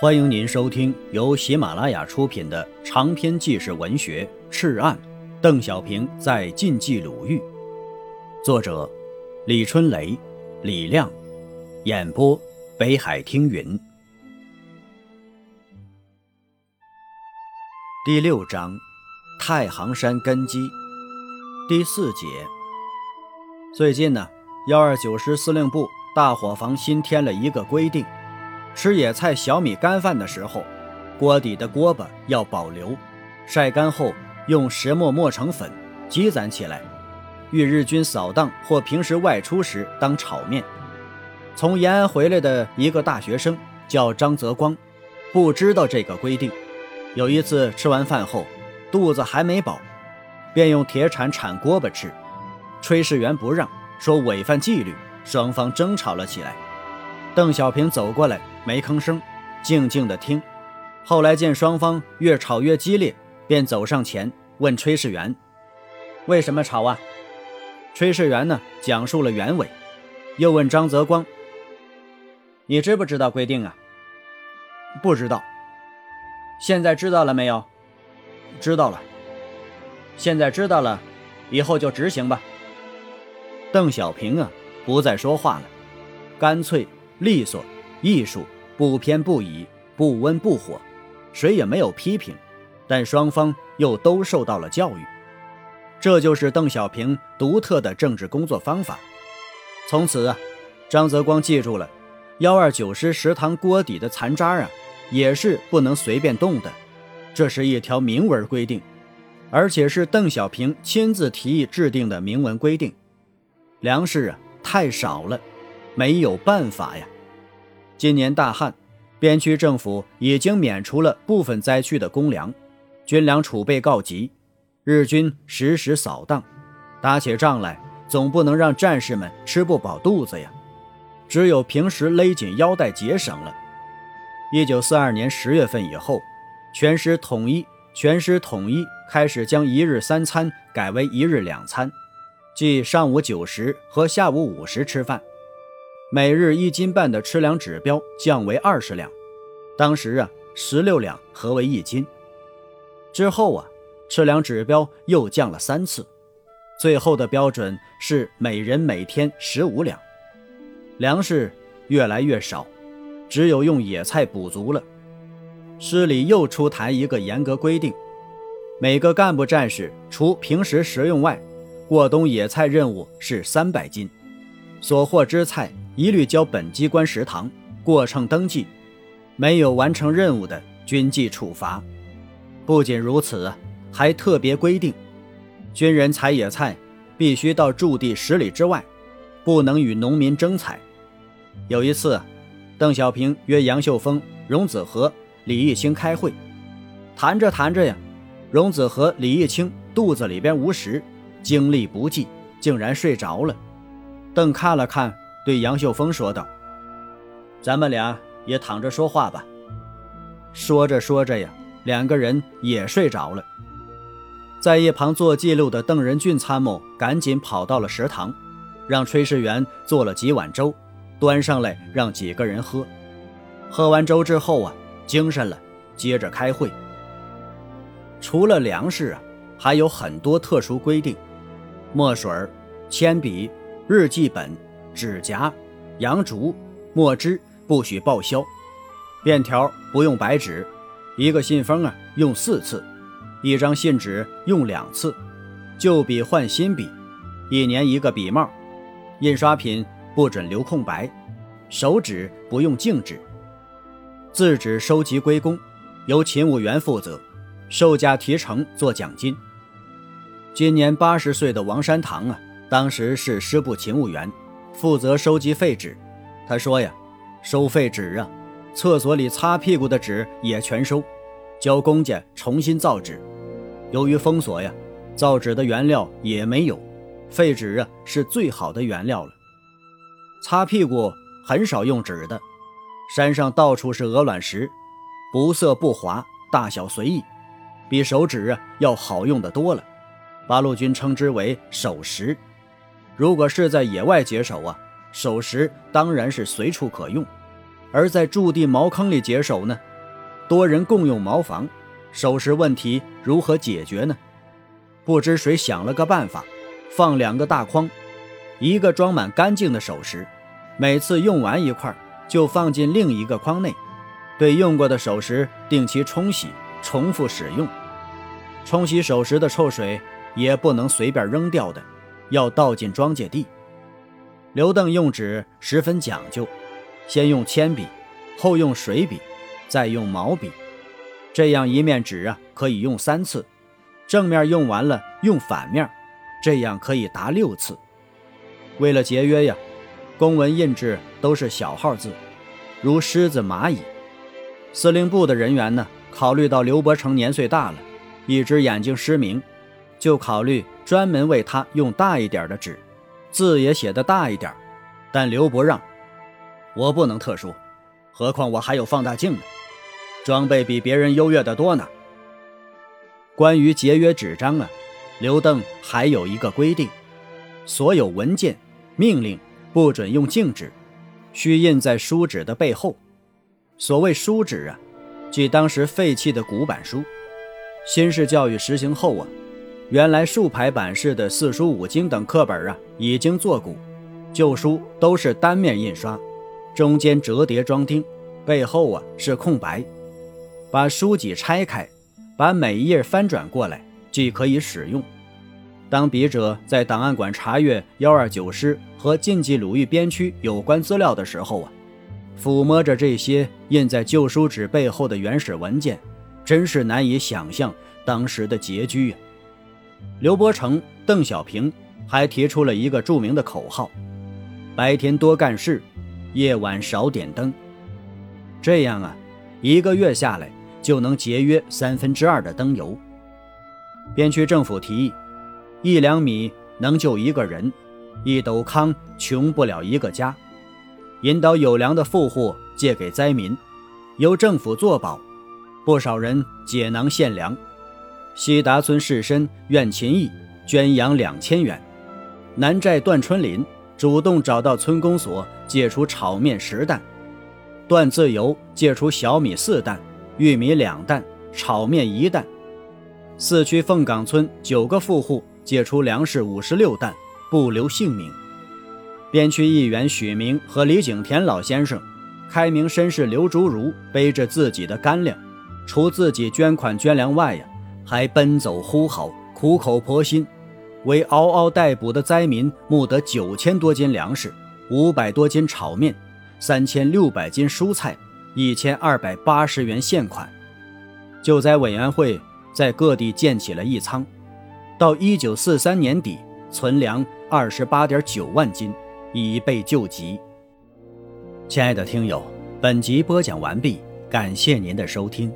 欢迎您收听由喜马拉雅出品的长篇纪实文学《赤案》，邓小平在晋冀鲁豫，作者李春雷、李亮，演播北海听云。第六章，太行山根基，第四节。最近呢，幺二九师司令部大伙房新添了一个规定。吃野菜、小米干饭的时候，锅底的锅巴要保留，晒干后用石磨磨成粉，积攒起来，遇日军扫荡或平时外出时当炒面。从延安回来的一个大学生叫张泽光，不知道这个规定。有一次吃完饭后，肚子还没饱，便用铁铲铲锅巴吃，炊事员不让，说违反纪律，双方争吵了起来。邓小平走过来。没吭声，静静的听。后来见双方越吵越激烈，便走上前问炊事员：“为什么吵啊？”炊事员呢讲述了原委，又问张泽光：“你知不知道规定啊？”“不知道。”“现在知道了没有？”“知道了。”“现在知道了，以后就执行吧。”邓小平啊，不再说话了，干脆利索，艺术。不偏不倚，不温不火，谁也没有批评，但双方又都受到了教育，这就是邓小平独特的政治工作方法。从此啊，张泽光记住了，幺二九师食堂锅底的残渣啊，也是不能随便动的，这是一条明文规定，而且是邓小平亲自提议制定的明文规定。粮食啊太少了，没有办法呀。今年大旱，边区政府已经免除了部分灾区的公粮，军粮储备告急。日军时时扫荡，打起仗来总不能让战士们吃不饱肚子呀。只有平时勒紧腰带节省了。一九四二年十月份以后，全师统一，全师统一开始将一日三餐改为一日两餐，即上午九时和下午五时吃饭。每日一斤半的吃粮指标降为二十两，当时啊十六两合为一斤。之后啊吃粮指标又降了三次，最后的标准是每人每天十五两。粮食越来越少，只有用野菜补足了。师里又出台一个严格规定：每个干部战士除平时食用外，过冬野菜任务是三百斤，所获之菜。一律交本机关食堂，过秤登记，没有完成任务的，军纪处罚。不仅如此，还特别规定，军人采野菜必须到驻地十里之外，不能与农民争采。有一次，邓小平约杨秀峰、荣子和、李义清开会，谈着谈着呀，荣子和李义清肚子里边无食，精力不济，竟然睡着了。邓看了看。对杨秀峰说道：“咱们俩也躺着说话吧。”说着说着呀，两个人也睡着了。在一旁做记录的邓仁俊参谋赶紧跑到了食堂，让炊事员做了几碗粥，端上来让几个人喝。喝完粥之后啊，精神了，接着开会。除了粮食啊，还有很多特殊规定：墨水、铅笔、日记本。指甲、杨竹、墨汁不许报销，便条不用白纸，一个信封啊用四次，一张信纸用两次，旧笔换新笔，一年一个笔帽，印刷品不准留空白，手纸不用静纸，字纸收集归公，由勤务员负责，售价提成做奖金。今年八十岁的王山堂啊，当时是师部勤务员。负责收集废纸，他说呀，收废纸啊，厕所里擦屁股的纸也全收，交公家重新造纸。由于封锁呀，造纸的原料也没有，废纸啊是最好的原料了。擦屁股很少用纸的，山上到处是鹅卵石，不涩不滑，大小随意，比手纸啊要好用的多了。八路军称之为手石。如果是在野外解手啊，手石当然是随处可用；而在驻地茅坑里解手呢，多人共用茅房，手石问题如何解决呢？不知谁想了个办法，放两个大筐，一个装满干净的手石，每次用完一块就放进另一个筐内，对用过的首饰定期冲洗，重复使用。冲洗手石的臭水也不能随便扔掉的，要倒进庄稼地。刘邓用纸十分讲究，先用铅笔，后用水笔。再用毛笔，这样一面纸啊可以用三次，正面用完了用反面，这样可以达六次。为了节约呀，公文印制都是小号字，如狮子、蚂蚁。司令部的人员呢，考虑到刘伯承年岁大了，一只眼睛失明，就考虑专门为他用大一点的纸，字也写得大一点。但刘伯让，我不能特殊，何况我还有放大镜呢。装备比别人优越的多呢。关于节约纸张啊，刘邓还有一个规定：所有文件、命令不准用净纸，需印在书纸的背后。所谓书纸啊，即当时废弃的古板书。新式教育实行后啊，原来竖排版式的四书五经等课本啊，已经作古，旧书都是单面印刷，中间折叠装订，背后啊是空白。把书籍拆开，把每一页翻转过来，即可以使用。当笔者在档案馆查阅幺二九师和晋冀鲁豫边区有关资料的时候啊，抚摸着这些印在旧书纸背后的原始文件，真是难以想象当时的拮据呀。刘伯承、邓小平还提出了一个著名的口号：“白天多干事，夜晚少点灯。”这样啊，一个月下来。就能节约三分之二的灯油。边区政府提议，一两米能救一个人，一斗糠穷不了一个家。引导有粮的富户借给灾民，由政府作保，不少人解囊献粮。西达村士绅苑勤义捐洋两千元，南寨段春林主动找到村公所借出炒面十担，段自由借出小米四担。玉米两担，炒面一担。四区凤岗村九个富户借出粮食五十六担，不留姓名。边区议员许明和李景田老先生，开明绅士刘竹如背着自己的干粮，除自己捐款捐粮外呀，还奔走呼号，苦口婆心，为嗷嗷待哺的灾民募得九千多斤粮食，五百多斤炒面，三千六百斤蔬菜。一千二百八十元现款，救灾委员会在各地建起了义仓，到一九四三年底存粮二十八点九万斤，以备救急。亲爱的听友，本集播讲完毕，感谢您的收听。